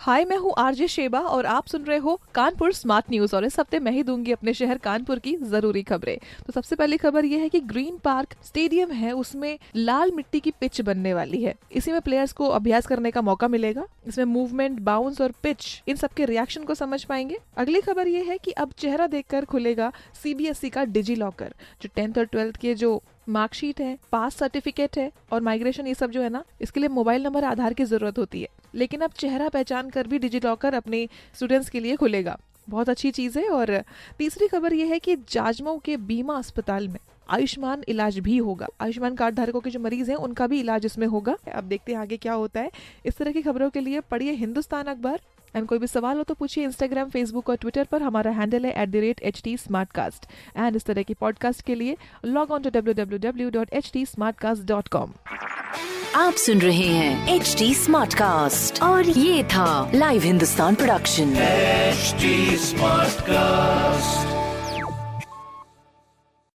हाय, मैं हूँ RJ Sheba और आप सुन रहे हो कानपुर स्मार्ट न्यूज़ और इस हफ़्ते मैं ही दूँगी अपने शहर कानपुर की ज़रूरी खबरें। तो सबसे पहली खबर ये है कि ग्रीन पार्क स्टेडियम है, उसमें लाल मिट्टी की पिच बनने वाली है। इसी में प्लेयर्स को अभ्यास करने का मौका मिलेगा। इसमें मूवमेंट, बाउंस और पिच, इन सबके रिएक्शन को समझ पाएँगे। अगली खबर ये है की अब चेहरा देखकर खुलेगा सीबीएसई का डिजी लॉकर जो टेंथ और ट्वेल्थ के जो मार्कशीट है, पास सर्टिफिकेट है और माइग्रेशन ये सब जो है ना, इसके लिए मोबाइल नंबर आधार की ज़रूरत होती है। लेकिन अब चेहरा पहचान कर भी डिजी लॉकर अपने स्टूडेंट्स के लिए खुलेगा। बहुत अच्छी चीज़ है और तीसरी खबर यह है कि जाजमऊ के बीमा अस्पताल में आयुष्मान इलाज भी होगा। आयुष्मान कार्ड धारकों के जो मरीज़ हैं, उनका भी इलाज इसमें होगा। अब देखते हैं आगे क्या होता है। इस तरह की खबरों के लिए पढ़िए हिंदुस्तान अखबार। एंड कोई भी सवाल हो तो पूछिए इंस्टाग्राम फेसबुक और ट्विटर पर। हमारा हैंडल है at the rate H T Smartcast and इस तरह की पॉडकास्ट के लिए log on to W W W dot H T Smartcast dot com आप सुन रहे हैं एच टी स्मार्ट कास्ट और ये था live Hindustan production smart Smartcast.